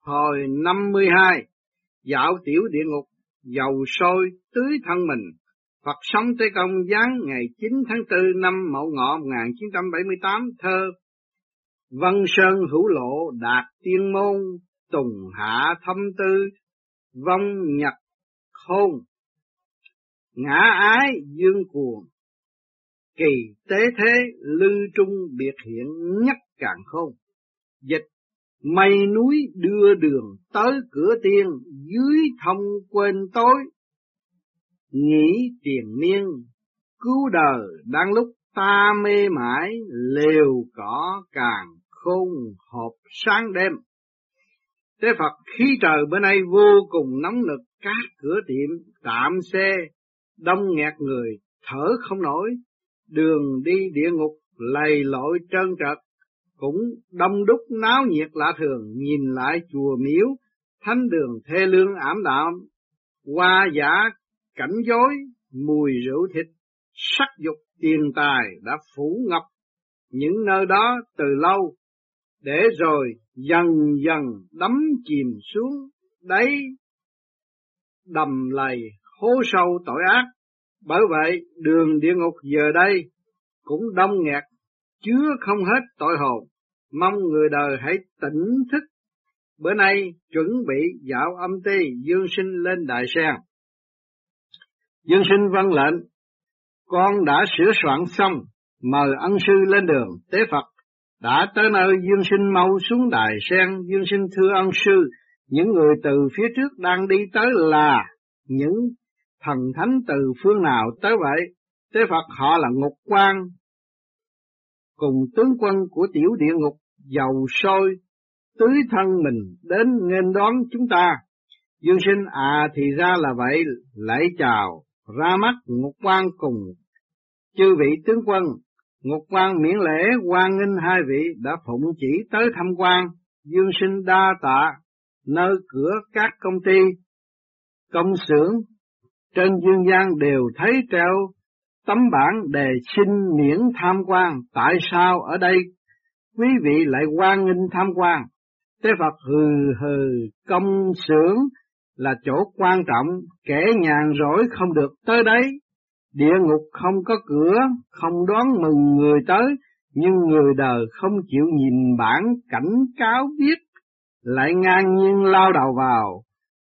Hồi năm mươi hai, dạo tiểu địa ngục, dầu sôi tưới thân mình. Phật sống Tế Công giáng ngày 9 tháng 4 năm Mậu Ngọ 1978 thơ Văn Sơn hữu lộ đạt tiên môn, tùng hạ thâm tư, vong nhật khôn. Ngã ái dương cuồng, kỳ tế thế lư trung biệt hiện nhất càng khôn. Dịch mây núi đưa đường tới cửa tiên, dưới thông quên tối. Nghĩ tiền miên, cứu đời đang lúc ta mê mãi, liều cỏ càng khôn hộp sáng đêm. Thế Phật khí trời bữa nay vô cùng nóng nực các cửa tiệm, tạm xe, đông nghẹt người, thở không nổi, đường đi địa ngục lầy lội trơn trật, cũng đông đúc náo nhiệt lạ thường, nhìn lại chùa miếu, thánh đường thê lương ảm đạm, hoa giả cảnh dối, mùi rượu thịt, sắc dục tiền tài đã phủ ngập những nơi đó từ lâu, để rồi dần dần đắm chìm xuống đáy đầm lầy hố sâu tội ác. Bởi vậy, đường địa ngục giờ đây cũng đông nghẹt, chứa không hết tội hồn. Mong người đời hãy tỉnh thức. Bữa nay chuẩn bị dạo âm ti dương sinh lên đại sen. Dương sinh văn lệnh, con đã sửa soạn xong, mời ân sư lên đường tế Phật đã tới nơi Dương Sinh mau xuống đại sen, Dương Sinh thưa ân sư, những người từ phía trước đang đi tới là những thần thánh từ phương nào tới vậy? Tế Phật họ là ngục quan, cùng tướng quân của tiểu địa ngục dầu sôi, tưới thân mình đến nghênh đón chúng ta. Dương sinh à thì ra là vậy, lạy chào, ra mắt ngục quan cùng chư vị tướng quân Ngục quan miễn lễ quan nghênh hai vị đã phụng chỉ tới thăm quan, dương sinh đa tạ, nơi cửa các công ty, công xưởng, trên dương gian đều thấy treo tấm bản đề xin miễn tham quan, tại sao ở đây? Quý vị lại quan nghênh tham quan? Thế Phật hừ hừ công xưởng là chỗ quan trọng, kẻ nhàn rỗi không được tới đấy, Địa ngục không có cửa, không đón mừng người tới, nhưng người đời không chịu nhìn bản cảnh cáo biết, lại ngang nhiên lao đầu vào,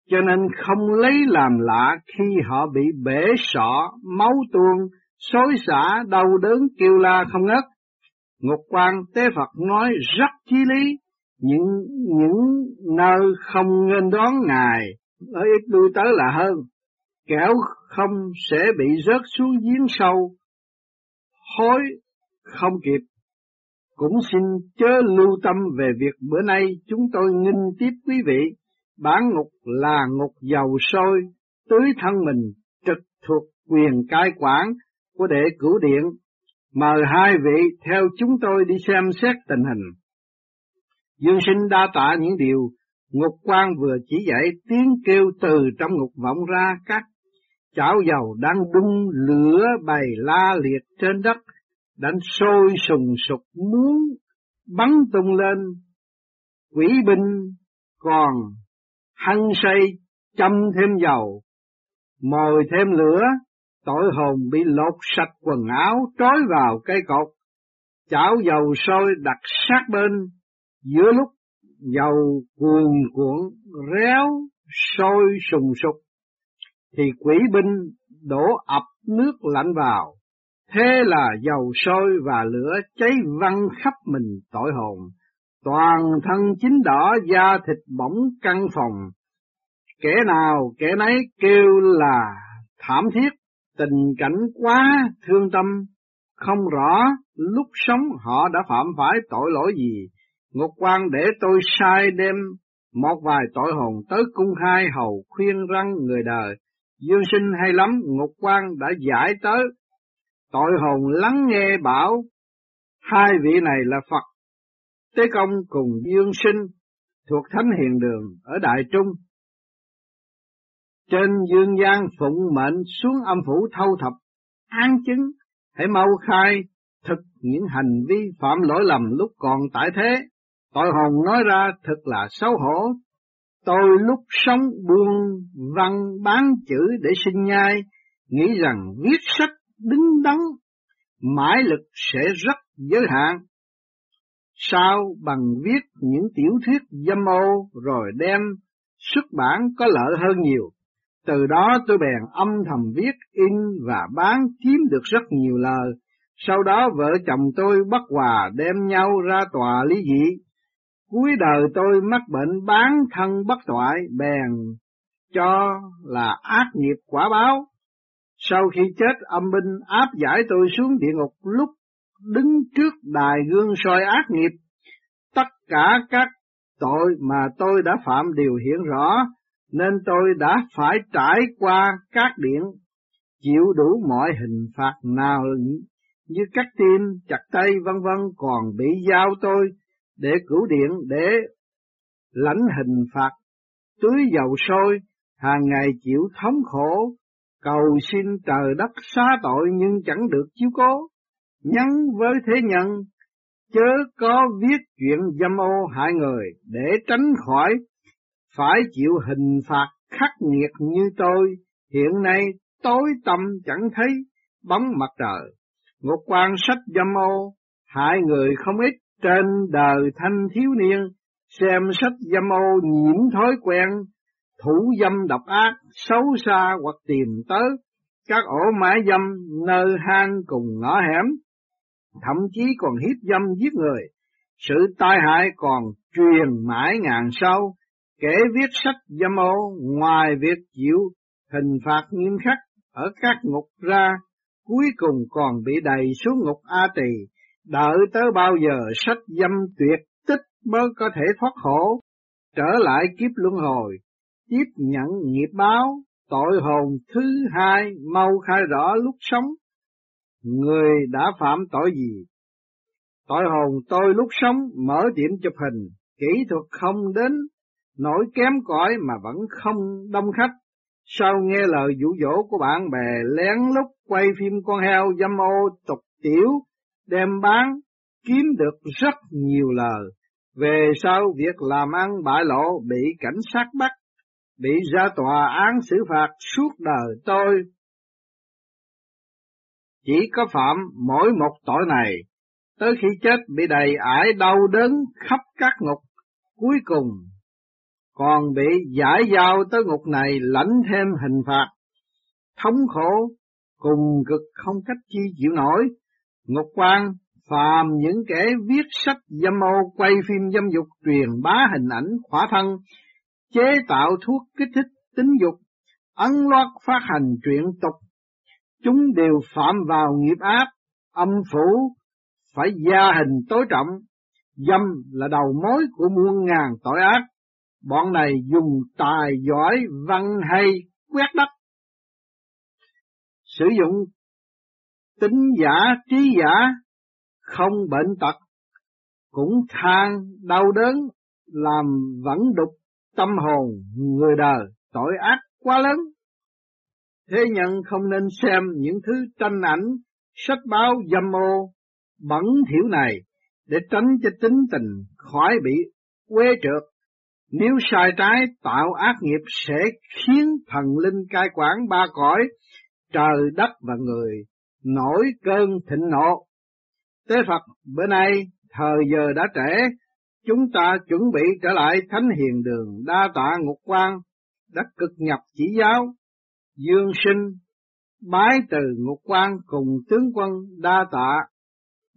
cho nên không lấy làm lạ khi họ bị bể sọ, máu tuôn, xối xả, đau đớn kêu la không ngớt. Ngục quan Tế Phật nói rất chí lý, những những nơi không nên đón Ngài, ở ít lui tới là hơn kẻo không sẽ bị rớt xuống giếng sâu, hối không kịp. Cũng xin chớ lưu tâm về việc bữa nay chúng tôi nghinh tiếp quý vị, bản ngục là ngục dầu sôi, tưới thân mình trực thuộc quyền cai quản của đệ cửu điện, mời hai vị theo chúng tôi đi xem xét tình hình. Dương sinh đa tạ những điều Ngục quan vừa chỉ dạy tiếng kêu từ trong ngục vọng ra các chảo dầu đang đun lửa bày la liệt trên đất, đánh sôi sùng sục muốn bắn tung lên. Quỷ binh còn hăng say châm thêm dầu, mồi thêm lửa, tội hồn bị lột sạch quần áo trói vào cây cột, chảo dầu sôi đặt sát bên, giữa lúc dầu cuồn cuộn réo sôi sùng sục thì quỷ binh đổ ập nước lạnh vào. Thế là dầu sôi và lửa cháy văng khắp mình tội hồn, toàn thân chín đỏ da thịt bỏng căng phòng. Kẻ nào kẻ nấy kêu là thảm thiết, tình cảnh quá thương tâm, không rõ lúc sống họ đã phạm phải tội lỗi gì. Ngục quan để tôi sai đêm một vài tội hồn tới cung hai hầu khuyên răng người đời Dương sinh hay lắm, ngục quan đã giải tới. Tội hồn lắng nghe bảo, hai vị này là Phật. Tế công cùng Dương sinh thuộc Thánh Hiền Đường ở Đại Trung. Trên dương gian phụng mệnh xuống âm phủ thâu thập, an chứng, hãy mau khai thực những hành vi phạm lỗi lầm lúc còn tại thế. Tội hồn nói ra thật là xấu hổ, Tôi lúc sống buông văn bán chữ để sinh nhai, nghĩ rằng viết sách đứng đắn, mãi lực sẽ rất giới hạn. Sao bằng viết những tiểu thuyết dâm ô rồi đem xuất bản có lợi hơn nhiều. Từ đó tôi bèn âm thầm viết, in và bán kiếm được rất nhiều lời. Sau đó vợ chồng tôi bất hòa đem nhau ra tòa lý dị. Cuối đời tôi mắc bệnh bán thân bất toại bèn cho là ác nghiệp quả báo. Sau khi chết âm binh áp giải tôi xuống địa ngục lúc đứng trước đài gương soi ác nghiệp. Tất cả các tội mà tôi đã phạm đều hiện rõ, nên tôi đã phải trải qua các điện, chịu đủ mọi hình phạt nào như cắt tim, chặt tay vân vân còn bị giao tôi để cửu điện để lãnh hình phạt tưới dầu sôi hàng ngày chịu thống khổ cầu xin trời đất xá tội nhưng chẳng được chiếu cố. Nhắn với thế nhân chớ có viết chuyện dâm ô hại người để tránh khỏi phải chịu hình phạt khắc nghiệt như tôi. Hiện nay tối tâm chẳng thấy bóng mặt trời. Một quan sách dâm ô, hại người không ít trên đời thanh thiếu niên, xem sách dâm ô nhiễm thói quen, thủ dâm độc ác, xấu xa hoặc tìm tới các ổ mã dâm nơi hang cùng ngõ hẻm. Thậm chí còn hiếp dâm giết người. Sự tai hại còn truyền mãi ngàn sau kể viết sách dâm ô ngoài việc chịu hình phạt nghiêm khắc ở các ngục ra cuối cùng còn bị đầy xuống ngục A Tỳ, đợi tới bao giờ sách dâm tuyệt tích mới có thể thoát khổ, trở lại kiếp luân hồi, tiếp nhận nghiệp báo, tội hồn thứ hai mau khai rõ lúc sống. Người đã phạm tội gì? Tội hồn tôi lúc sống mở điểm chụp hình, kỹ thuật không đến, nổi kém cỏi mà vẫn không đông khách. Sau nghe lời dụ dỗ của bạn bè lén lút quay phim con heo dâm ô tục tiểu, đem bán, kiếm được rất nhiều lời. Về sau việc làm ăn bại lộ bị cảnh sát bắt, bị ra tòa án xử phạt suốt đời tôi. Chỉ có phạm mỗi một tội này, tới khi chết bị đầy ải đau đớn khắp các ngục, cuối cùng còn bị giải giao tới ngục này lãnh thêm hình phạt, thống khổ, cùng cực không cách chi chịu nổi. Ngục quan phàm những kẻ viết sách dâm ô, quay phim dâm dục, truyền bá hình ảnh khỏa thân, chế tạo thuốc kích thích tính dục, ấn loát phát hành truyện tục, chúng đều phạm vào nghiệp ác, âm phủ, phải gia hình tối trọng, dâm là đầu mối của muôn ngàn tội ác, bọn này dùng tài giỏi văn hay quét đất. Sử dụng tính giả trí giả không bệnh tật cũng than đau đớn làm vẫn đục tâm hồn người đời tội ác quá lớn. Thế nhân không nên xem những thứ tranh ảnh, sách báo dâm ô, bẩn thiểu này để tránh cho tính tình khỏi bị quê trượt nếu sai trái tạo ác nghiệp sẽ khiến thần linh cai quản ba cõi, trời đất và người, nổi cơn thịnh nộ. Tế Phật bữa nay thời giờ đã trễ, chúng ta chuẩn bị trở lại thánh hiền đường đa tạ ngục quan, đã cực nhập chỉ giáo, dương sinh, bái từ ngục quan cùng tướng quân đa tạ,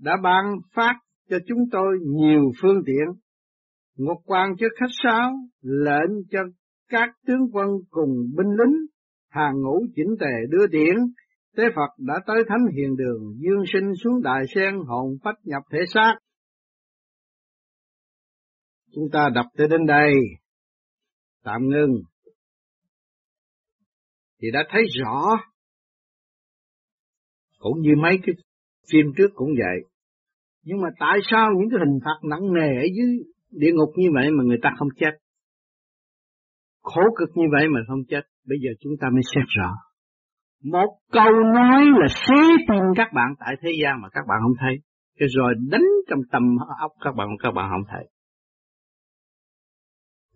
đã ban phát cho chúng tôi nhiều phương tiện Ngục quan cho khách sáo, lệnh cho các tướng quân cùng binh lính, hàng ngũ chỉnh tề đưa tiễn, Tế Phật đã tới thánh hiền đường, dương sinh xuống đại sen hồn phách nhập thể xác. Chúng ta đọc tới đến đây, tạm ngưng, thì đã thấy rõ, cũng như mấy cái phim trước cũng vậy. Nhưng mà tại sao những cái hình phạt nặng nề ở dưới địa ngục như vậy mà người ta không chết. Khổ cực như vậy mà không chết. Bây giờ chúng ta mới xét rõ. Một câu nói là xé tim các bạn tại thế gian mà các bạn không thấy. Cái rồi đánh trong tâm óc các bạn các bạn không thấy.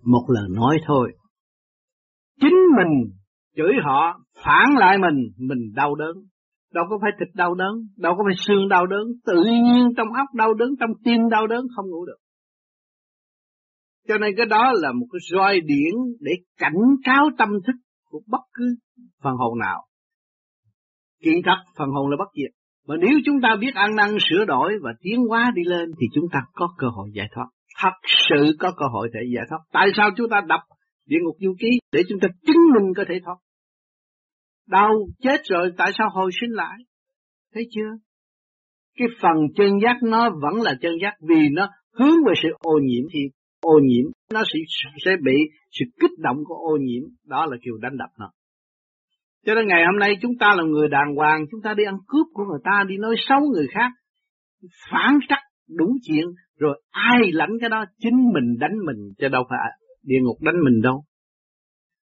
một lần nói thôi. Chính mình chửi họ, phản lại mình, mình đau đớn. Đâu có phải thịt đau đớn, đâu có phải xương đau đớn, tự nhiên trong óc đau đớn, trong tim đau đớn không ngủ được. Cho nên cái đó là một cái roi điển để cảnh cáo tâm thức của bất cứ phần hồn nào. Kiện thật phần hồn là bất diệt. Mà nếu chúng ta biết ăn năn sửa đổi và tiến hóa đi lên thì chúng ta có cơ hội giải thoát. Thật sự có cơ hội để giải thoát. Tại sao chúng ta đọc địa ngục du ký để chúng ta chứng minh có thể thoát? Đau, chết rồi, tại sao hồi sinh lại? Thấy chưa? Cái phần chân giác nó vẫn là chân giác vì nó hướng về sự ô nhiễm thì ô nhiễm, nó sẽ sẽ bị sự kích động của ô nhiễm, đó là kiểu đánh đập nó. Cho nên ngày hôm nay chúng ta là người đàng hoàng, chúng ta đi ăn cướp của người ta, đi nói xấu người khác, phản trắc đủ chuyện, rồi ai lãnh cái đó, chính mình đánh mình, chứ đâu phải địa ngục đánh mình đâu.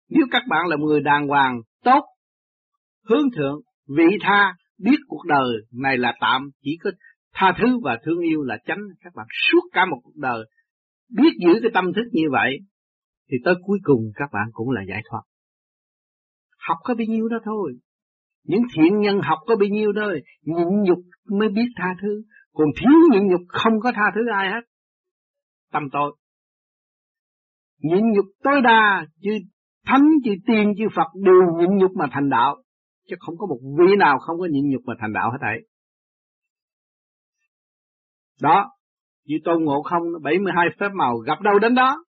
Nếu các bạn là người đàng hoàng, tốt, hướng thượng, vị tha, biết cuộc đời này là tạm, chỉ có tha thứ và thương yêu là tránh các bạn suốt cả một cuộc đời biết giữ cái tâm thức như vậy thì tới cuối cùng các bạn cũng là giải thoát. Học có bao nhiêu đó thôi. Những thiện nhân học có bao nhiêu thôi. Nhịn nhục mới biết tha thứ. Còn thiếu nhịn nhục không có tha thứ ai hết. Tâm tội Nhịn nhục tối đa, chứ thánh, chứ tiên, chứ Phật đều nhịn nhục mà thành đạo. Chứ không có một vị nào không có nhịn nhục mà thành đạo hết thảy. Đó, như tôn ngộ không 72 phép màu gặp đâu đến đó.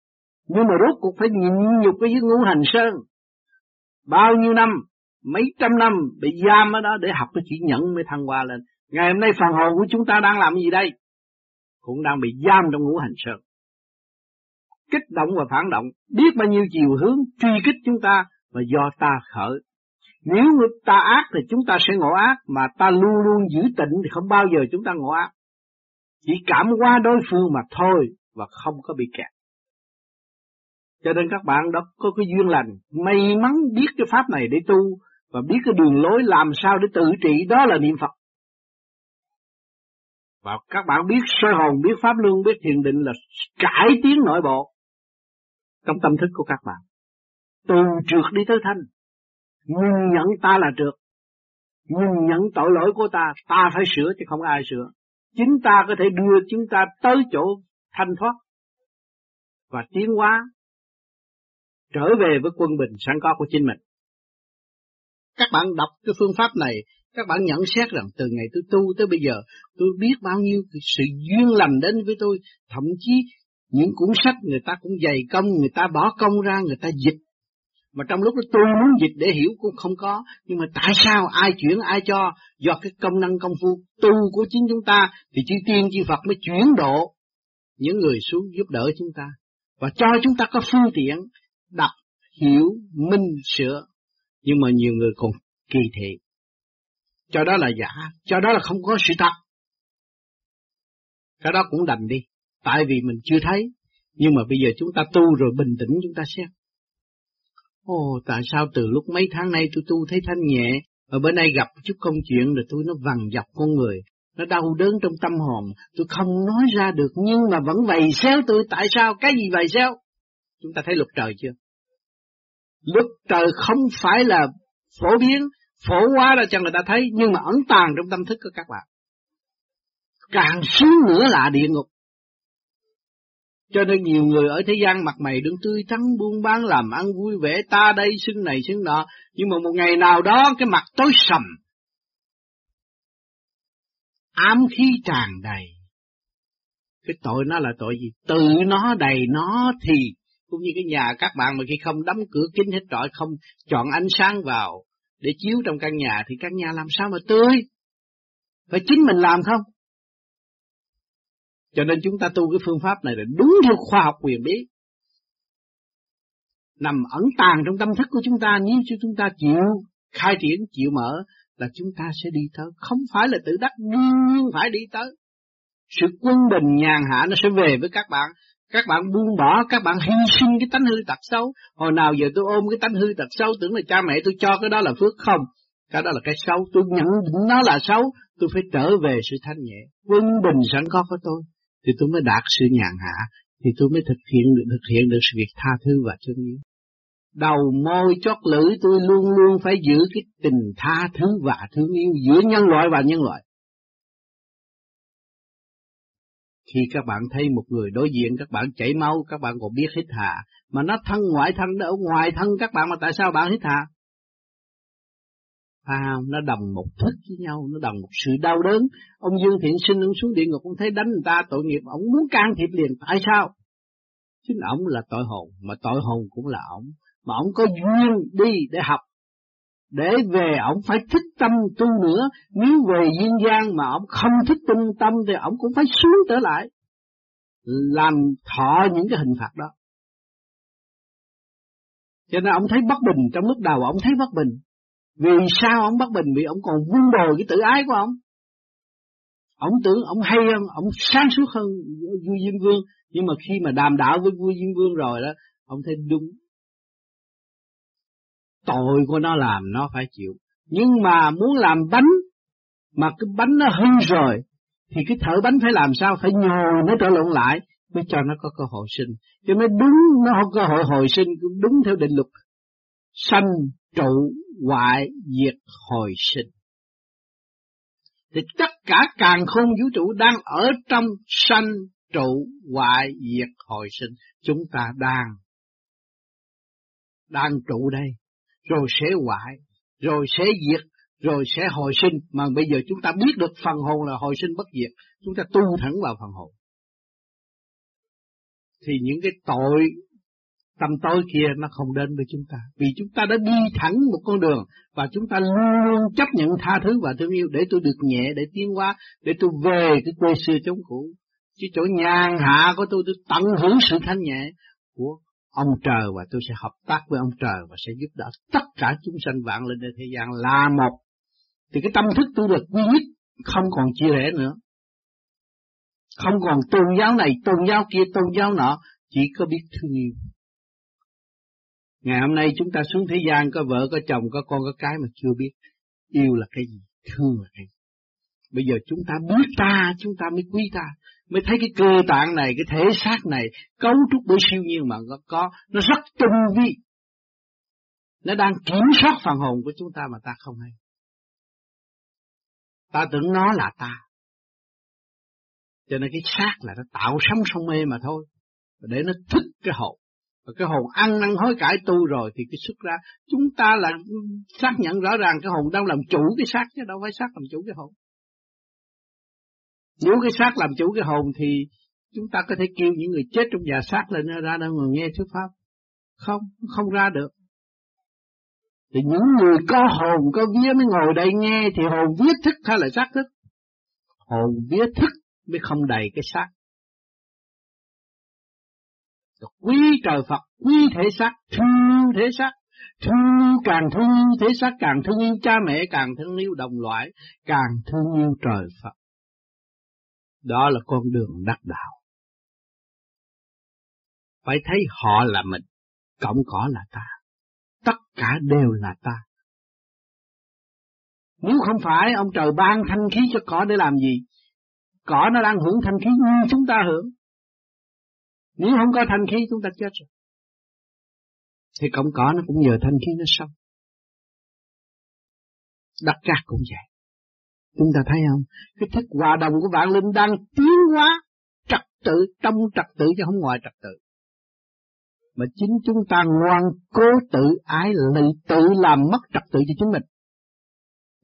Nhưng mà rốt cuộc phải nhịn nhục cái ngũ hành sơn. Bao nhiêu năm, mấy trăm năm bị giam ở đó để học cái chữ nhẫn mới thăng hoa lên. Ngày hôm nay phần hồn của chúng ta đang làm gì đây? Cũng đang bị giam trong ngũ hành sơn. Kích động và phản động, biết bao nhiêu chiều hướng truy kích chúng ta và do ta khởi. Nếu người ta ác thì chúng ta sẽ ngộ ác, mà ta luôn luôn giữ tịnh thì không bao giờ chúng ta ngộ ác. Chỉ cảm qua đối phương mà thôi và không có bị kẹt. Cho nên các bạn đó có cái duyên lành, may mắn biết cái pháp này để tu và biết cái đường lối làm sao để tự trị đó là niệm Phật. Và các bạn biết sơ hồn, biết pháp luân, biết thiền định là cải tiến nội bộ trong tâm thức của các bạn. Từ trượt đi tới thanh, nhìn nhận ta là trượt, nhìn nhận tội lỗi của ta, ta phải sửa chứ không ai sửa chính ta có thể đưa chúng ta tới chỗ thanh thoát và tiến hóa trở về với quân bình sẵn có của chính mình. Các bạn đọc cái phương pháp này, các bạn nhận xét rằng từ ngày tôi tu tới bây giờ, tôi biết bao nhiêu sự duyên lành đến với tôi, thậm chí những cuốn sách người ta cũng dày công, người ta bỏ công ra, người ta dịch mà trong lúc đó tôi muốn dịch để hiểu cũng không có. Nhưng mà tại sao ai chuyển, ai cho? Do cái công năng công phu tu của chính chúng ta, thì chư tiên, chư Phật mới chuyển độ những người xuống giúp đỡ chúng ta. Và cho chúng ta có phương tiện đọc, hiểu, minh, sửa. Nhưng mà nhiều người còn kỳ thị. Cho đó là giả, cho đó là không có sự thật. Cái đó cũng đành đi. Tại vì mình chưa thấy. Nhưng mà bây giờ chúng ta tu rồi bình tĩnh chúng ta xem Ồ, tại sao từ lúc mấy tháng nay tôi tu thấy thanh nhẹ, ở bên nay gặp chút công chuyện rồi tôi nó vằn dọc con người, nó đau đớn trong tâm hồn, tôi không nói ra được nhưng mà vẫn vầy xéo tôi, tại sao, cái gì vầy xéo? Chúng ta thấy luật trời chưa? Luật trời không phải là phổ biến, phổ quá ra cho người ta thấy, nhưng mà ẩn tàng trong tâm thức của các bạn. Càng xuống nữa là địa ngục. Cho nên nhiều người ở thế gian mặt mày đứng tươi thắng buôn bán, làm ăn vui vẻ, ta đây, xưng này, xưng nọ. Nhưng mà một ngày nào đó, cái mặt tối sầm. Ám khí tràn đầy. Cái tội nó là tội gì? Tự nó, đầy nó thì, cũng như cái nhà các bạn mà khi không đóng cửa kính hết trọi, không chọn ánh sáng vào để chiếu trong căn nhà, thì căn nhà làm sao mà tươi? Phải chính mình làm không? Cho nên chúng ta tu cái phương pháp này là đúng theo khoa học quyền bí. Nằm ẩn tàng trong tâm thức của chúng ta nếu chúng ta chịu khai triển, chịu mở là chúng ta sẽ đi tới. Không phải là tự đắc, đương phải đi tới. Sự quân bình nhàn hạ nó sẽ về với các bạn. Các bạn buông bỏ, các bạn hy sinh cái tánh hư tật xấu. Hồi nào giờ tôi ôm cái tánh hư tật xấu tưởng là cha mẹ tôi cho cái đó là phước không. Cái đó là cái xấu, tôi nhận nó là xấu, tôi phải trở về sự thanh nhẹ. Quân bình sẵn có của tôi thì tôi mới đạt sự nhàn hạ. thì tôi mới thực hiện được thực hiện được sự việc tha thứ và thương yêu. Đầu môi chót lưỡi tôi luôn luôn phải giữ cái tình tha thứ và thương yêu giữa nhân loại và nhân loại. Khi các bạn thấy một người đối diện các bạn chảy máu, các bạn còn biết hít hà, mà nó thân ngoại thân ở ngoài thân các bạn mà tại sao bạn hít hà? À, nó đồng một thức với nhau, nó đồng một sự đau đớn. Ông Dương Thiện Sinh ông xuống địa ngục, ông thấy đánh người ta tội nghiệp, ông muốn can thiệp liền. Tại sao? Chính ông là tội hồn, mà tội hồn cũng là ông. Mà ông có duyên đi để học. Để về ông phải thích tâm tu nữa. Nếu về duyên gian mà ông không thích tinh tâm thì ông cũng phải xuống trở lại. Làm thọ những cái hình phạt đó. Cho nên ông thấy bất bình trong lúc đầu ông thấy bất bình vì sao ông bất bình? Vì ông còn vun bồi cái tự ái của ông. Ông tưởng ông hay hơn, ông sáng suốt hơn vua Diêm Vương. Nhưng mà khi mà đàm đạo với vua Diêm Vương rồi đó, ông thấy đúng. Tội của nó làm nó phải chịu. Nhưng mà muốn làm bánh, mà cái bánh nó hư rồi, thì cái thợ bánh phải làm sao? Phải nhồi nó trở lộn lại, mới cho nó có cơ hội sinh. Cho nên đúng nó có cơ hội hồi sinh, cũng đúng theo định luật. Sanh trụ hoại diệt hồi sinh. Thì tất cả càng không vũ trụ đang ở trong sanh trụ hoại diệt hồi sinh. Chúng ta đang đang trụ đây, rồi sẽ hoại, rồi sẽ diệt, rồi sẽ hồi sinh. Mà bây giờ chúng ta biết được phần hồn là hồi sinh bất diệt, chúng ta tu thẳng vào phần hồn. Thì những cái tội tâm tối kia nó không đến với chúng ta. Vì chúng ta đã đi thẳng một con đường và chúng ta luôn luôn chấp nhận tha thứ và thương yêu để tôi được nhẹ, để tiến hóa, để tôi về cái quê xưa chống cũ. Chứ chỗ nhàn hạ của tôi, tôi tận hưởng sự thanh nhẹ của ông trời và tôi sẽ hợp tác với ông trời và sẽ giúp đỡ tất cả chúng sanh vạn linh ở thế gian là một. Thì cái tâm thức tôi được duy nhất, không còn chia rẽ nữa. Không còn tôn giáo này, tôn giáo kia, tôn giáo nọ, chỉ có biết thương yêu. Ngày hôm nay chúng ta xuống thế gian có vợ, có chồng, có con, có cái mà chưa biết. Yêu là cái gì? Thương là cái gì? Bây giờ chúng ta biết ta, chúng ta mới quý ta. Mới thấy cái cơ tạng này, cái thể xác này, cấu trúc bởi siêu nhiên mà nó có, nó rất tinh vi. Nó đang kiểm soát phần hồn của chúng ta mà ta không hay. Ta tưởng nó là ta. Cho nên cái xác là nó tạo sống sông mê mà thôi. Để nó thích cái hồn. Và cái hồn ăn năn hối cải tu rồi thì cái xuất ra chúng ta là xác nhận rõ ràng cái hồn đang làm chủ cái xác chứ đâu phải xác làm chủ cái hồn. Nếu cái xác làm chủ cái hồn thì chúng ta có thể kêu những người chết trong nhà xác lên ra đâu mà nghe thuyết pháp. Không, không ra được. Thì những người có hồn, có vía mới ngồi đây nghe thì hồn vía thức hay là xác thức? Hồn vía thức mới không đầy cái xác quý trời Phật, quý thể xác, thương thể xác, thương càng thương yêu thể xác, càng thương yêu cha mẹ, càng thương yêu đồng loại, càng thương yêu trời Phật. Đó là con đường đắc đạo. Phải thấy họ là mình, cộng cỏ là ta. Tất cả đều là ta. Nếu không phải ông trời ban thanh khí cho cỏ để làm gì? Cỏ nó đang hưởng thanh khí như chúng ta hưởng. Nếu không có thanh khí chúng ta chết rồi. Thì không có nó cũng nhờ thanh khí nó sống. đặt ra cũng vậy. Chúng ta thấy không? Cái thức hòa đồng của vạn linh đang tiến hóa trật tự trong trật tự chứ không ngoài trật tự. Mà chính chúng ta ngoan cố tự ái lì tự làm mất trật tự cho chính mình.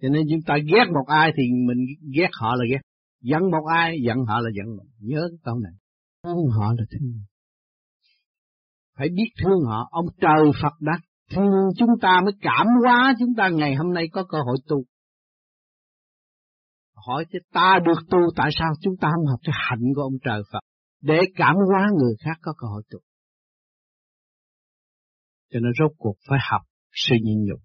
Cho nên chúng ta ghét một ai thì mình ghét họ là ghét. Giận một ai, giận họ là giận mình. Nhớ cái câu này. Thương họ là thương. Phải biết thương họ. Ông trời Phật đã thương chúng ta mới cảm hóa chúng ta ngày hôm nay có cơ hội tu. Hỏi chứ ta được tu tại sao chúng ta không học cái hạnh của ông trời Phật để cảm hóa người khác có cơ hội tu. Cho nên rốt cuộc phải học sự nhịn nhục.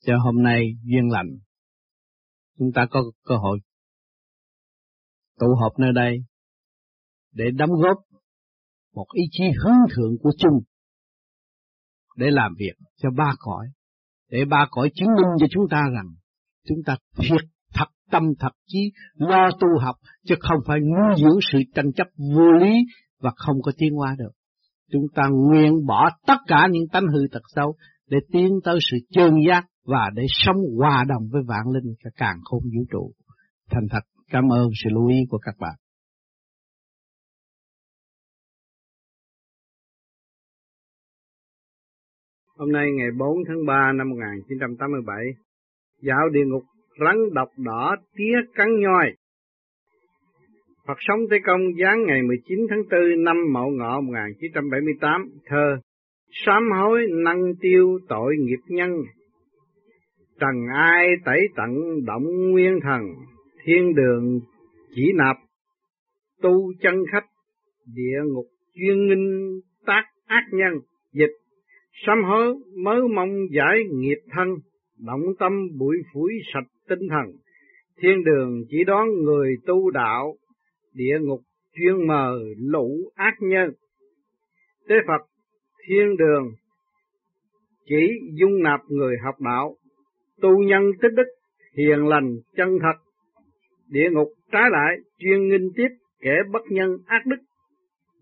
Cho hôm nay duyên lành, chúng ta có cơ hội tụ họp nơi đây để đóng góp một ý chí hướng thượng của chung để làm việc cho ba cõi, để ba cõi chứng minh cho chúng ta rằng chúng ta thiệt thật, tâm thật chí, lo tu học, chứ không phải nuôi dưỡng sự tranh chấp vô lý và không có tiến hóa được. Chúng ta nguyện bỏ tất cả những tánh hư tật xấu để tiến tới sự chân giác và để sống hòa đồng với vạn linh cả càng khôn vũ trụ. Thành thật cảm ơn sự lưu ý của các bạn. Hôm nay ngày 4 tháng 3 năm 1987, dạo địa ngục rắn độc đỏ tía cắn nhoi. Phật sống Tây Công giáng ngày 19 tháng 4 năm Mậu Ngọ 1978, thơ Sám hối năng tiêu tội nghiệp nhân, trần ai tẩy tận động nguyên thần, thiên đường chỉ nạp tu chân khách, địa ngục chuyên nghinh tác ác nhân, dịch sám hối mới mong giải nghiệp thân, động tâm bụi phủi sạch tinh thần, thiên đường chỉ đón người tu đạo, địa ngục chuyên mờ lũ ác nhân. Tế Phật thiên đường chỉ dung nạp người học đạo, tu nhân tích đức, hiền lành chân thật. Địa ngục trái lại chuyên nghinh tiếp kẻ bất nhân ác đức,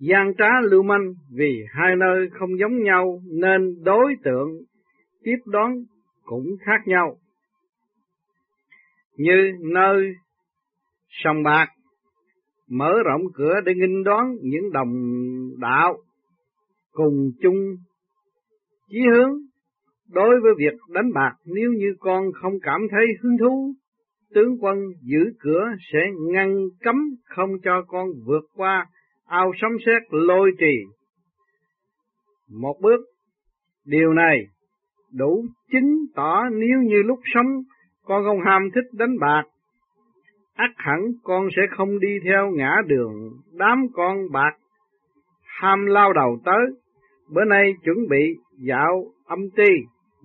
gian trá lưu manh vì hai nơi không giống nhau nên đối tượng tiếp đón cũng khác nhau. Như nơi sông bạc mở rộng cửa để nghinh đón những đồng đạo cùng chung chí hướng đối với việc đánh bạc nếu như con không cảm thấy hứng thú tướng quân giữ cửa sẽ ngăn cấm không cho con vượt qua ao sấm sét lôi trì. Một bước, điều này đủ chứng tỏ nếu như lúc sống con không ham thích đánh bạc, ắt hẳn con sẽ không đi theo ngã đường đám con bạc ham lao đầu tới. Bữa nay chuẩn bị dạo âm ti,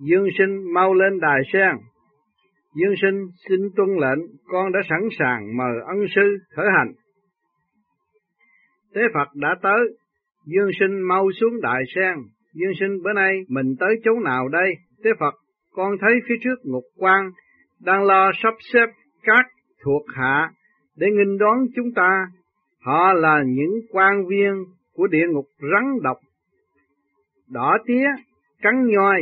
dương sinh mau lên đài sen dương sinh xin tuân lệnh con đã sẵn sàng mời ân sư khởi hành Tế Phật đã tới, Dương sinh mau xuống đại sen. Dương sinh bữa nay mình tới chỗ nào đây? Tế Phật, con thấy phía trước ngục quan đang lo sắp xếp các thuộc hạ để nghinh đón chúng ta. Họ là những quan viên của địa ngục rắn độc, đỏ tía, cắn nhoi.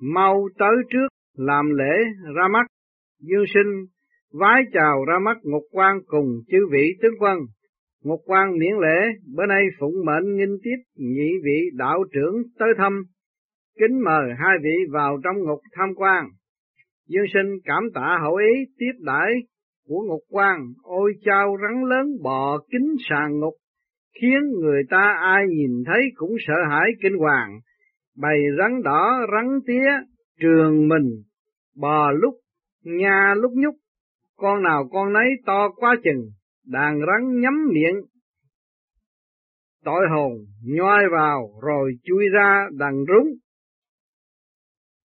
Mau tới trước làm lễ ra mắt. Dương sinh vái chào ra mắt ngục quan cùng chư vị tướng quân. Ngục quan miễn lễ, bữa nay phụng mệnh nghinh tiếp nhị vị đạo trưởng tới thăm, kính mời hai vị vào trong ngục tham quan. Dương sinh cảm tạ hậu ý tiếp đãi của ngục quan, ôi chao rắn lớn bò kính sàn ngục, khiến người ta ai nhìn thấy cũng sợ hãi kinh hoàng. Bầy rắn đỏ, rắn tía, trường mình, bò lúc, nha lúc nhúc, con nào con nấy to quá chừng, đàn rắn nhắm miệng. Tội hồn nhoi vào rồi chui ra đằng rúng.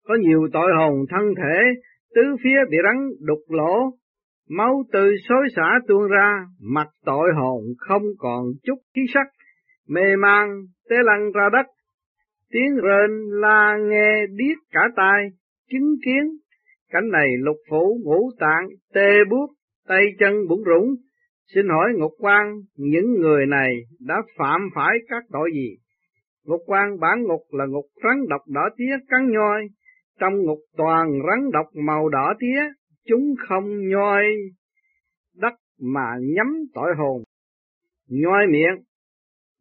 Có nhiều tội hồn thân thể tứ phía bị rắn đục lỗ, máu từ xối xả tuôn ra, mặt tội hồn không còn chút khí sắc, mê mang té lăn ra đất. Tiếng rên la nghe điếc cả tai, chứng kiến, cảnh này lục phủ ngũ tạng tê buốt, tay chân bủng rủng, Xin hỏi Ngục quan những người này đã phạm phải các tội gì? Ngục quan bản ngục là ngục rắn độc đỏ tía cắn nhoi, trong ngục toàn rắn độc màu đỏ tía, chúng không nhoi. Đất mà nhắm tội hồn. Nhoi miệng,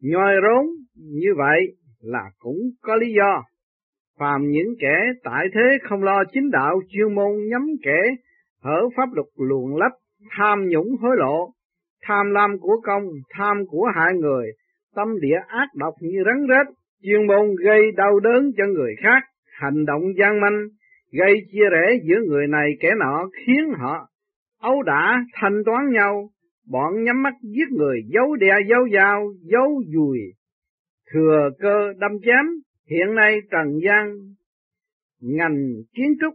nhoi rốn như vậy là cũng có lý do. Phàm những kẻ tại thế không lo chính đạo chuyên môn nhắm kẻ hở pháp luật luồn lách, tham nhũng hối lộ, tham lam của công, tham của hại người, tâm địa ác độc như rắn rết, chuyên môn gây đau đớn cho người khác, hành động gian manh, gây chia rẽ giữa người này kẻ nọ khiến họ ấu đả thanh toán nhau, bọn nhắm mắt giết người giấu đè giấu dao, giấu dùi, thừa cơ đâm chém, hiện nay trần gian ngành kiến trúc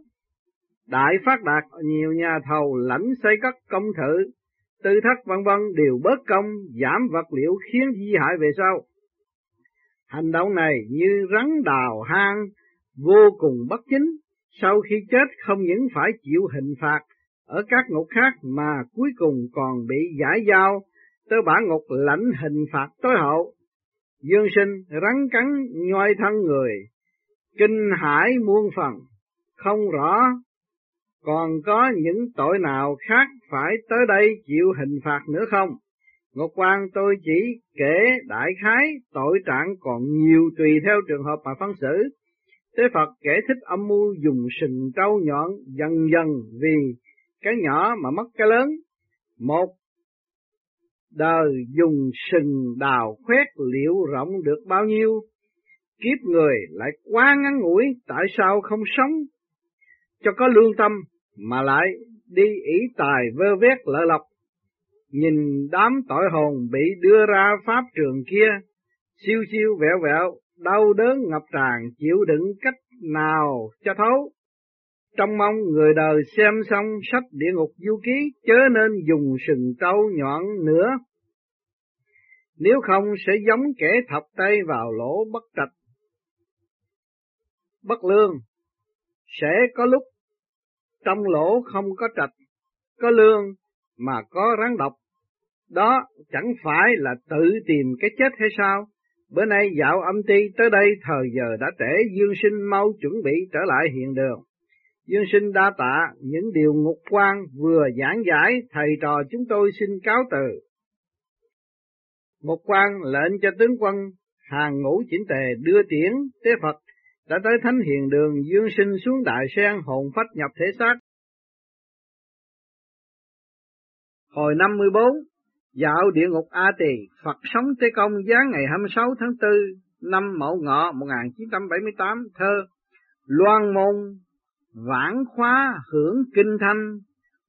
đại phát đạt nhiều nhà thầu lãnh xây cất công thử tư thất vân vân đều bớt công, giảm vật liệu khiến di hại về sau. Hành động này như rắn đào hang, vô cùng bất chính, sau khi chết không những phải chịu hình phạt, ở các ngục khác mà cuối cùng còn bị giải giao tới bản ngục lãnh hình phạt tối hậu. Dương sinh rắn cắn nhoi thân người, kinh hải muôn phần, không rõ còn có những tội nào khác phải tới đây chịu hình phạt nữa không? Ngọc Quan tôi chỉ kể đại khái tội trạng còn nhiều tùy theo trường hợp mà phân xử. Tế Phật kể thích âm mưu dùng sừng trâu nhọn dần dần vì cái nhỏ mà mất cái lớn. Một đời dùng sừng đào khoét liệu rộng được bao nhiêu, kiếp người lại quá ngắn ngủi, tại sao không sống cho có lương tâm mà lại đi ý tài vơ vét lợi lộc. Nhìn đám tội hồn bị đưa ra pháp trường kia, siêu siêu vẹo vẹo, đau đớn ngập tràn, chịu đựng cách nào cho thấu. Trong mong người đời xem xong sách địa ngục du ký, chớ nên dùng sừng trâu nhọn nữa. Nếu không sẽ giống kẻ thập tay vào lỗ bất trạch. Bất lương, sẽ có lúc trong lỗ không có trạch, có lương mà có rắn độc. Đó chẳng phải là tự tìm cái chết hay sao? Bữa nay dạo âm ti tới đây thời giờ đã trễ Dương sinh mau chuẩn bị trở lại hiện đường. Dương sinh đa tạ những điều ngục quan vừa giảng giải thầy trò chúng tôi xin cáo từ. ngục quan lệnh cho tướng quân hàng ngũ chỉnh tề đưa tiễn tế Phật đã tới thánh hiền đường dương sinh xuống đại sen hồn phách nhập thể xác. Hồi năm 14, dạo địa ngục A Tỳ, Phật sống Tế Công giáng ngày 26 tháng 4 năm Mậu Ngọ 1978, thơ Loan môn vãn khóa hưởng kinh thanh,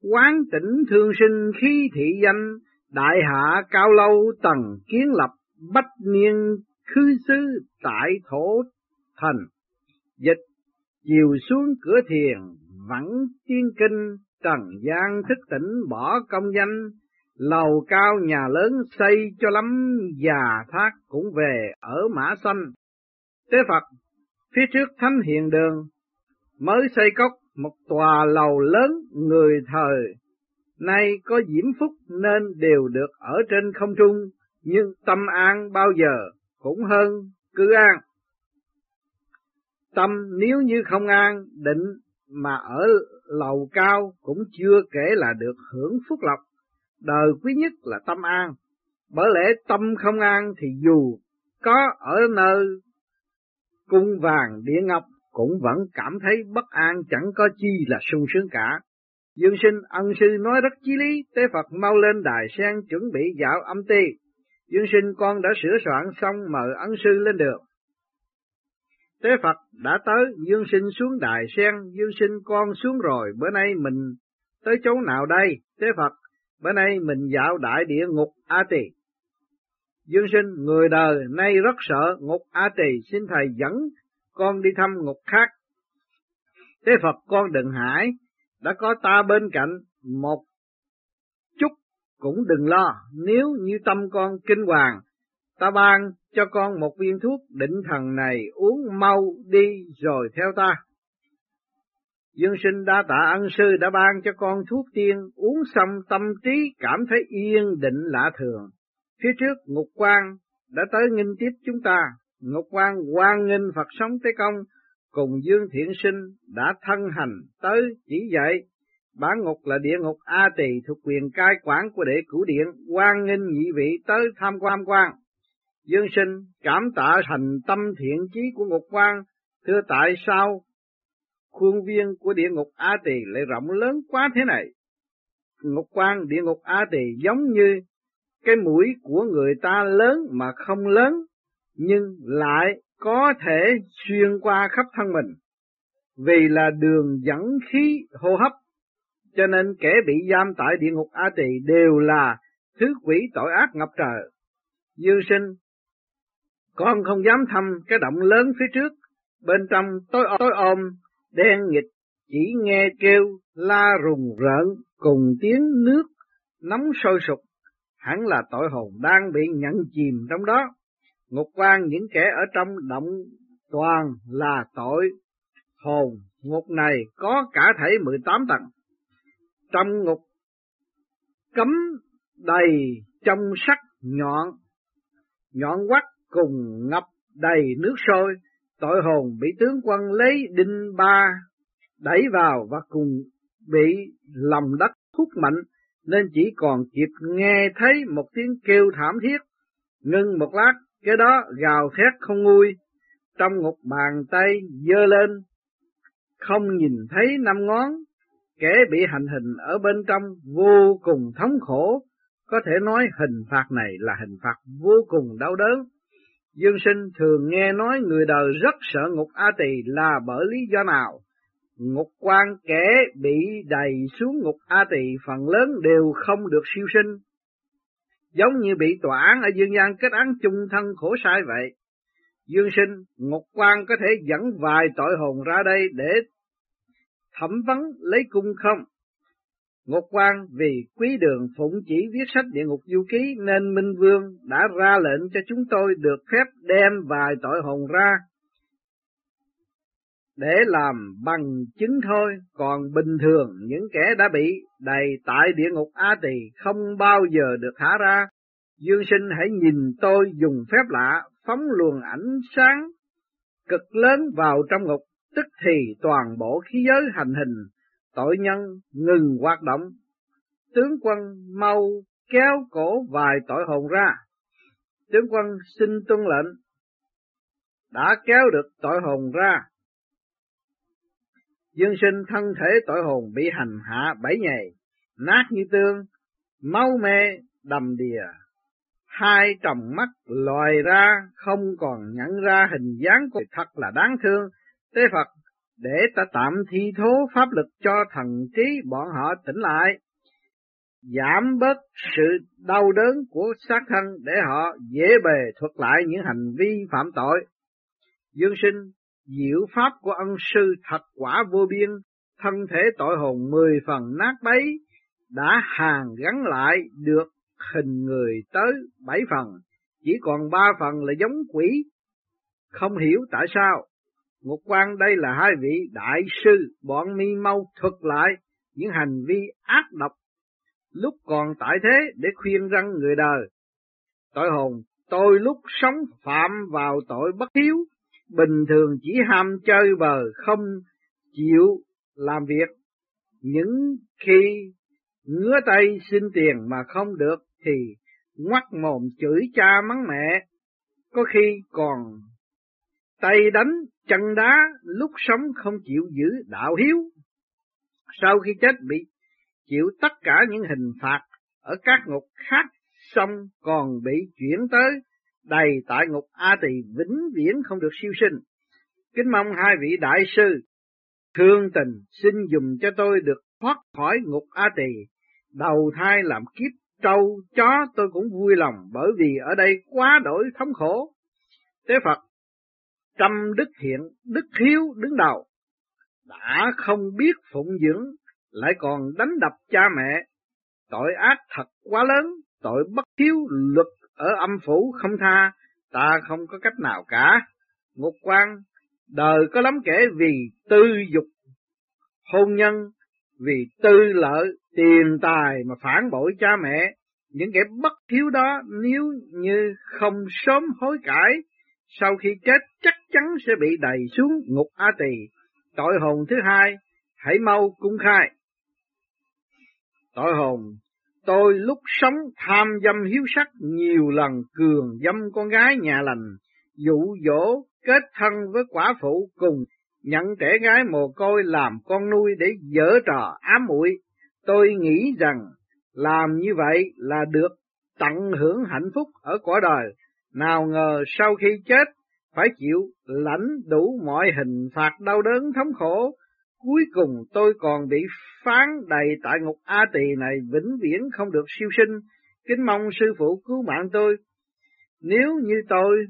quán tỉnh thương sinh khí thị danh, đại hạ cao lâu tầng kiến lập, bách niên khư xứ tại thổ thành. Dịch chiều xuống cửa thiền vẫn tiên kinh trần gian thức tỉnh bỏ công danh lầu cao nhà lớn xây cho lắm già thác cũng về ở mã xanh. Tế phật phía trước thánh hiền đường mới xây cốc một tòa lầu lớn người thời nay có diễm phúc nên đều được ở trên không trung, nhưng tâm an bao giờ cũng hơn cứ an Tâm nếu như không an, định mà ở lầu cao cũng chưa kể là được hưởng phúc lộc. Đời quý nhất là tâm an. Bởi lẽ tâm không an thì dù có ở nơi cung vàng địa ngọc cũng vẫn cảm thấy bất an chẳng có chi là sung sướng cả. Dương sinh ân sư nói rất chí lý, tế Phật mau lên đài sen chuẩn bị dạo âm ti. Dương sinh con đã sửa soạn xong mời ân sư lên đường. Tế Phật đã tới, Dương Sinh xuống đài sen, Dương Sinh con xuống rồi, bữa nay mình tới chỗ nào đây? Tế Phật, bữa nay mình dạo đại địa ngục A Tỳ. Dương Sinh, người đời nay rất sợ ngục A Tỳ, xin Thầy dẫn con đi thăm ngục khác. thế Phật con đừng hải, đã có ta bên cạnh một chút cũng đừng lo, nếu như tâm con kinh hoàng, ta ban cho con một viên thuốc định thần này uống mau đi rồi theo ta. Dương sinh đa tạ ân sư đã ban cho con thuốc tiên, uống xong tâm trí cảm thấy yên định lạ thường. Phía trước Ngục quan đã tới nghinh tiếp chúng ta, Ngục quan quan nghênh Phật sống Tế Công, cùng Dương Thiện Sinh đã thân hành tới chỉ dạy. Bản ngục là địa ngục A Tỳ thuộc quyền cai quản của đệ cửu điện, quan nghênh nhị vị tới tham quan quan. Dương sinh cảm tạ thành tâm thiện chí của ngục quan, thưa tại sao khuôn viên của địa ngục A Tỳ lại rộng lớn quá thế này? Ngục quan địa ngục A Tỳ giống như cái mũi của người ta lớn mà không lớn, nhưng lại có thể xuyên qua khắp thân mình, vì là đường dẫn khí hô hấp, cho nên kẻ bị giam tại địa ngục A Tỳ đều là thứ quỷ tội ác ngập trời. Dương sinh con không dám thăm cái động lớn phía trước, bên trong tối tối ôm, đen nghịch, chỉ nghe kêu la rùng rợn cùng tiếng nước nóng sôi sục, hẳn là tội hồn đang bị nhận chìm trong đó. Ngục quan những kẻ ở trong động toàn là tội hồn, ngục này có cả thể 18 tầng. Trong ngục cấm đầy trong sắc nhọn, nhọn quắt cùng ngập đầy nước sôi, tội hồn bị tướng quân lấy đinh ba đẩy vào và cùng bị lòng đất hút mạnh nên chỉ còn kịp nghe thấy một tiếng kêu thảm thiết. Ngưng một lát, cái đó gào thét không nguôi, trong ngục bàn tay dơ lên, không nhìn thấy năm ngón, kẻ bị hành hình ở bên trong vô cùng thống khổ, có thể nói hình phạt này là hình phạt vô cùng đau đớn. Dương sinh thường nghe nói người đời rất sợ ngục A Tỳ là bởi lý do nào? Ngục quan kẻ bị đầy xuống ngục A Tỳ phần lớn đều không được siêu sinh. Giống như bị tòa án ở dương gian kết án chung thân khổ sai vậy. Dương sinh, ngục quan có thể dẫn vài tội hồn ra đây để thẩm vấn lấy cung không? Ngục quan vì quý đường phụng chỉ viết sách địa ngục du ký nên Minh Vương đã ra lệnh cho chúng tôi được phép đem vài tội hồn ra để làm bằng chứng thôi, còn bình thường những kẻ đã bị đầy tại địa ngục A Tỳ không bao giờ được thả ra. Dương sinh hãy nhìn tôi dùng phép lạ phóng luồng ánh sáng cực lớn vào trong ngục, tức thì toàn bộ khí giới hành hình, tội nhân ngừng hoạt động. Tướng quân mau kéo cổ vài tội hồn ra. Tướng quân xin tuân lệnh, đã kéo được tội hồn ra, Dương sinh thân thể tội hồn bị hành hạ bảy ngày nát như tương, máu mê đầm đìa. Hai tròng mắt lòi ra, không còn nhận ra hình dáng của thật là đáng thương. Tế Phật, để ta tạm thi thố pháp lực cho thần trí bọn họ tỉnh lại, giảm bớt sự đau đớn của xác thân để họ dễ bề thuật lại những hành vi phạm tội. Dương sinh diệu pháp của ân sư thật quả vô biên, thân thể tội hồn mười phần nát bấy, đã hàng gắn lại được hình người tới bảy phần, chỉ còn ba phần là giống quỷ. Không hiểu tại sao, Ngục quan đây là hai vị đại sư, bọn mi mau thuật lại những hành vi ác độc lúc còn tại thế để khuyên răng người đời. Tội hồn, tôi lúc sống phạm vào tội bất hiếu, bình thường chỉ ham chơi bờ không chịu làm việc. Những khi ngứa tay xin tiền mà không được thì ngoắt mồm chửi cha mắng mẹ, có khi còn tay đánh chân đá lúc sống không chịu giữ đạo hiếu. Sau khi chết bị chịu tất cả những hình phạt ở các ngục khác xong còn bị chuyển tới đầy tại ngục A Tỳ vĩnh viễn không được siêu sinh. Kính mong hai vị đại sư thương tình xin dùng cho tôi được thoát khỏi ngục A Tỳ, đầu thai làm kiếp trâu chó tôi cũng vui lòng bởi vì ở đây quá đổi thống khổ. Tế Phật trăm đức thiện, đức hiếu đứng đầu, đã không biết phụng dưỡng, lại còn đánh đập cha mẹ, tội ác thật quá lớn, tội bất hiếu luật ở âm phủ không tha, ta không có cách nào cả. Ngục quan, đời có lắm kẻ vì tư dục hôn nhân, vì tư lợi, tiền tài mà phản bội cha mẹ. Những kẻ bất hiếu đó nếu như không sớm hối cải, sau khi chết chắc chắn sẽ bị đầy xuống ngục A Tỳ. Tội hồn thứ hai, hãy mau cung khai. Tội hồn Tôi lúc sống tham dâm hiếu sắc nhiều lần cường dâm con gái nhà lành, dụ dỗ kết thân với quả phụ cùng nhận trẻ gái mồ côi làm con nuôi để dở trò ám muội. Tôi nghĩ rằng làm như vậy là được tận hưởng hạnh phúc ở cõi đời, nào ngờ sau khi chết phải chịu lãnh đủ mọi hình phạt đau đớn thống khổ, Cuối cùng tôi còn bị phán đầy tại ngục A Tỳ này vĩnh viễn không được siêu sinh, kính mong sư phụ cứu mạng tôi. Nếu như tôi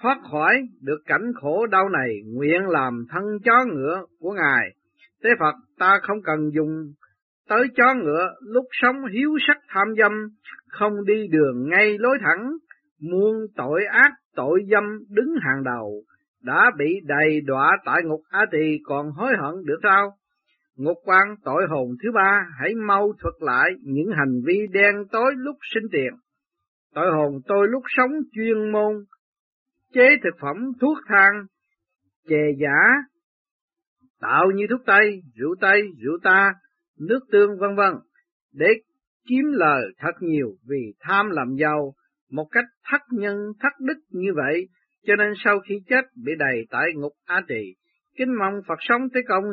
thoát khỏi được cảnh khổ đau này, nguyện làm thân chó ngựa của Ngài. Thế Phật ta không cần dùng tới chó ngựa, lúc sống hiếu sắc tham dâm, không đi đường ngay lối thẳng, muôn tội ác tội dâm đứng hàng đầu, đã bị đầy đọa tại ngục a Tỳ còn hối hận được sao? Ngục quan tội hồn thứ ba, hãy mau thuật lại những hành vi đen tối lúc sinh tiền. Tội hồn tôi lúc sống chuyên môn, chế thực phẩm, thuốc thang, chè giả, tạo như thuốc tây, rượu tây, rượu ta, nước tương vân vân để kiếm lời thật nhiều vì tham làm giàu một cách thất nhân thất đức như vậy cho nên sau khi chết bị đầy tại ngục a Trì. Kính mong Phật sống tới công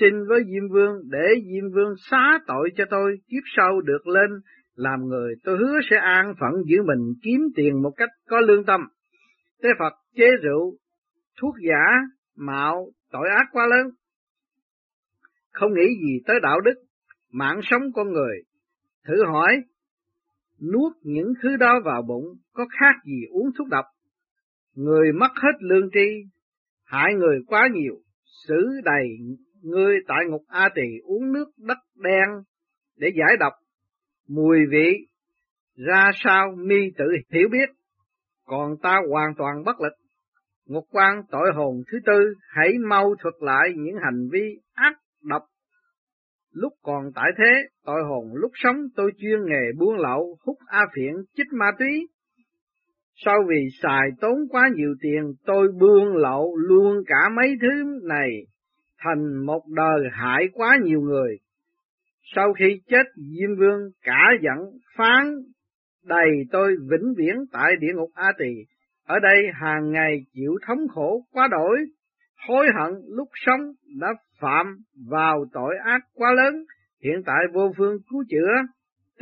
xin với Diêm Vương để Diêm Vương xá tội cho tôi kiếp sau được lên làm người tôi hứa sẽ an phận giữ mình kiếm tiền một cách có lương tâm. Thế Phật chế rượu, thuốc giả, mạo, tội ác quá lớn. Không nghĩ gì tới đạo đức, mạng sống con người. Thử hỏi, nuốt những thứ đó vào bụng có khác gì uống thuốc độc? Người mất hết lương tri, hại người quá nhiều, xử đầy người tại ngục A Tỳ uống nước đất đen để giải độc, mùi vị ra sao mi tự hiểu biết, còn ta hoàn toàn bất lực. Ngục quan tội hồn thứ tư, hãy mau thuật lại những hành vi ác độc. Lúc còn tại thế, tội hồn lúc sống tôi chuyên nghề buôn lậu, hút a phiện, chích ma túy. Sau vì xài tốn quá nhiều tiền, tôi buôn lậu luôn cả mấy thứ này, thành một đời hại quá nhiều người. Sau khi chết, Diêm Vương cả giận phán đầy tôi vĩnh viễn tại địa ngục A Tỳ ở đây hàng ngày chịu thống khổ quá đổi, hối hận lúc sống đã phạm vào tội ác quá lớn, hiện tại vô phương cứu chữa.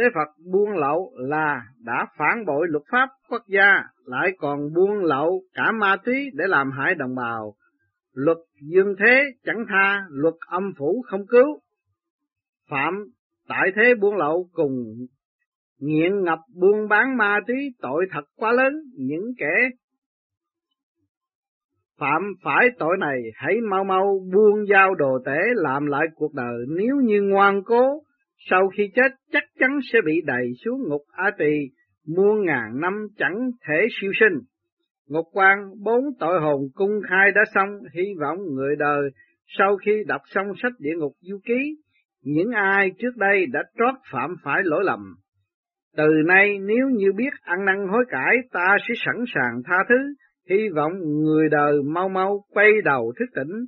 Tế Phật buông lậu là đã phản bội luật pháp quốc gia, lại còn buông lậu cả ma túy để làm hại đồng bào. Luật dương thế chẳng tha, luật âm phủ không cứu. Phạm tại thế buông lậu cùng nghiện ngập buôn bán ma túy tội thật quá lớn, những kẻ phạm phải tội này hãy mau mau buông giao đồ tể làm lại cuộc đời nếu như ngoan cố, sau khi chết chắc chắn sẽ bị đẩy xuống ngục A Tỳ muôn ngàn năm chẳng thể siêu sinh. Ngục quan bốn tội hồn cung khai đã xong, hy vọng người đời sau khi đọc xong sách địa ngục du ký, những ai trước đây đã trót phạm phải lỗi lầm, từ nay nếu như biết ăn năn hối cải, ta sẽ sẵn sàng tha thứ, hy vọng người đời mau mau quay đầu thức tỉnh,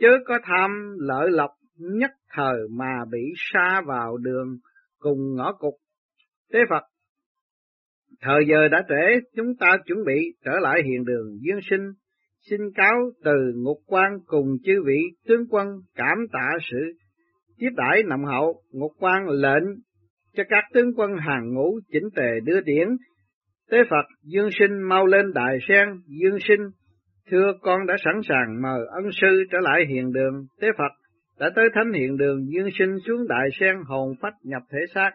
chớ có tham lợi lộc nhất thời mà bị xa vào đường cùng ngõ cục. Tế Phật, thời giờ đã trễ, chúng ta chuẩn bị trở lại hiện đường dương sinh, xin cáo từ ngục quan cùng chư vị tướng quân cảm tạ sự tiếp đãi nồng hậu, ngục quan lệnh cho các tướng quân hàng ngũ chỉnh tề đưa điển. Tế Phật, Dương Sinh mau lên đại sen, Dương Sinh, thưa con đã sẵn sàng mời ân sư trở lại hiện đường. Tế Phật đã tới thánh hiện đường, Dương Sinh xuống đại sen hồn phách nhập thể xác.